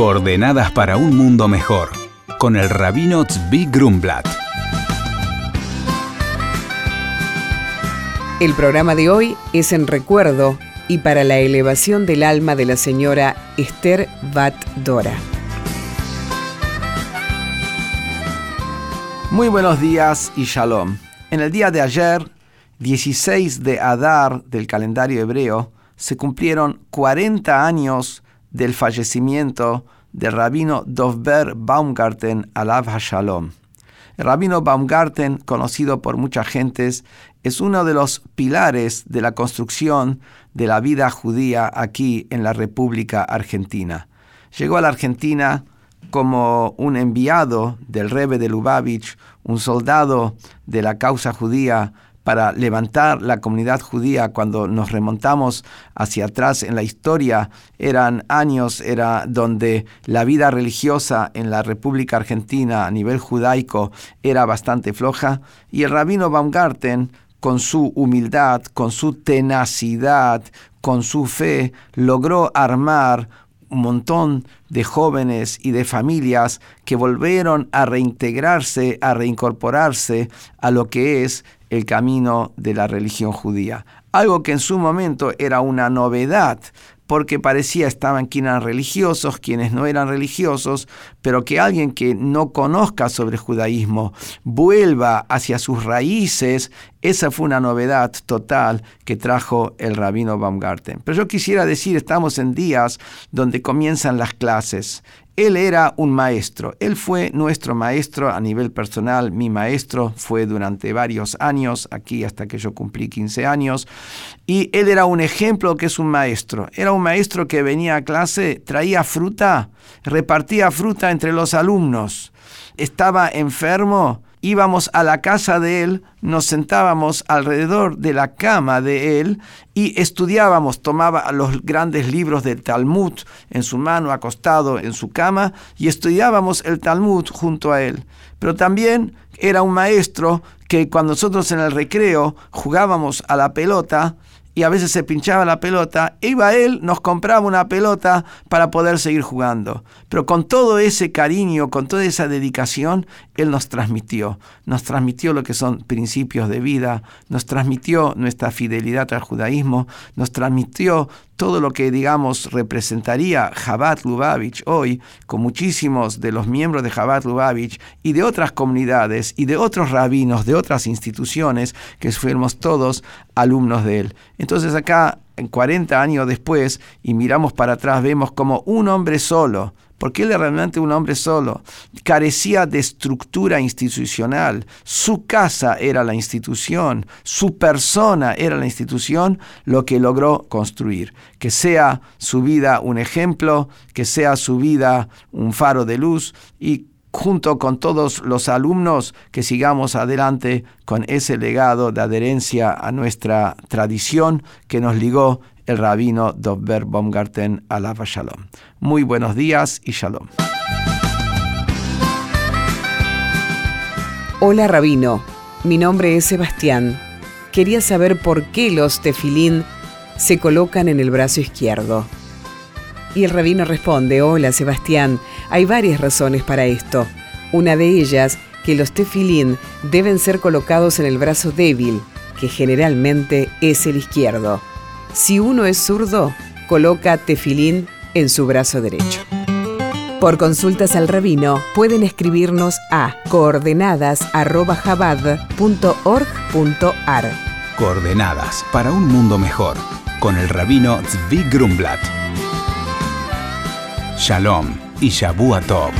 Coordenadas para un mundo mejor, con el rabino Tzvi Grumblat. El programa de hoy es en recuerdo y para la elevación del alma de la señora Esther Bat Dora. Muy buenos días y shalom. En el día de ayer, 16 de Adar del calendario hebreo, se cumplieron 40 años del fallecimiento del rabino Dovber Baumgarten Alav Shalom. El rabino Baumgarten, conocido por muchas gentes, es uno de los pilares de la construcción de la vida judía aquí en la República Argentina. Llegó a la Argentina como un enviado del Rebbe de Lubavitch, un soldado de la causa judía para levantar la comunidad judía cuando nos remontamos hacia atrás en la historia eran años era donde la vida religiosa en la República Argentina a nivel judaico era bastante floja y el rabino Baumgarten con su humildad, con su tenacidad, con su fe, logró armar un montón de jóvenes y de familias que volvieron a reintegrarse, a reincorporarse a lo que es el camino de la religión judía. Algo que en su momento era una novedad, porque parecía estaban quienes eran religiosos, quienes no eran religiosos, pero que alguien que no conozca sobre judaísmo vuelva hacia sus raíces, esa fue una novedad total que trajo el rabino Baumgarten. Pero yo quisiera decir, estamos en días donde comienzan las clases. Él era un maestro, él fue nuestro maestro a nivel personal, mi maestro fue durante varios años, aquí hasta que yo cumplí 15 años, y él era un ejemplo que es un maestro. Era un maestro que venía a clase, traía fruta, repartía fruta entre los alumnos. Estaba enfermo, íbamos a la casa de él, nos sentábamos alrededor de la cama de él y estudiábamos, tomaba los grandes libros del Talmud en su mano, acostado en su cama, y estudiábamos el Talmud junto a él. Pero también era un maestro que cuando nosotros en el recreo jugábamos a la pelota, y a veces se pinchaba la pelota, iba él, nos compraba una pelota para poder seguir jugando. Pero con todo ese cariño, con toda esa dedicación, él nos transmitió. Nos transmitió lo que son principios de vida, nos transmitió nuestra fidelidad al judaísmo, nos transmitió todo lo que, digamos, representaría Jabat Lubavitch hoy, con muchísimos de los miembros de Jabat Lubavitch y de otras comunidades y de otros rabinos, de otras instituciones, que fuimos todos alumnos de él. Entonces acá, en 40 años después, y miramos para atrás, vemos como un hombre solo, porque él era realmente un hombre solo, carecía de estructura institucional, su casa era la institución, su persona era la institución, lo que logró construir. Que sea su vida un ejemplo, que sea su vida un faro de luz y junto con todos los alumnos que sigamos adelante con ese legado de adherencia a nuestra tradición que nos ligó el rabino Dovber Baumgarten Alava Shalom. Muy buenos días y Shalom. Hola rabino, mi nombre es Sebastián. Quería saber por qué los tefilín se colocan en el brazo izquierdo. Y el rabino responde, hola Sebastián, hay varias razones para esto. Una de ellas, que los tefilín deben ser colocados en el brazo débil, que generalmente es el izquierdo. Si uno es zurdo, coloca tefilín en su brazo derecho. Por consultas al rabino, pueden escribirnos a coordenadas.jabad.org.ar. Coordenadas para un mundo mejor, con el rabino Zvi Grumblat. Shalom y Shabu Tov.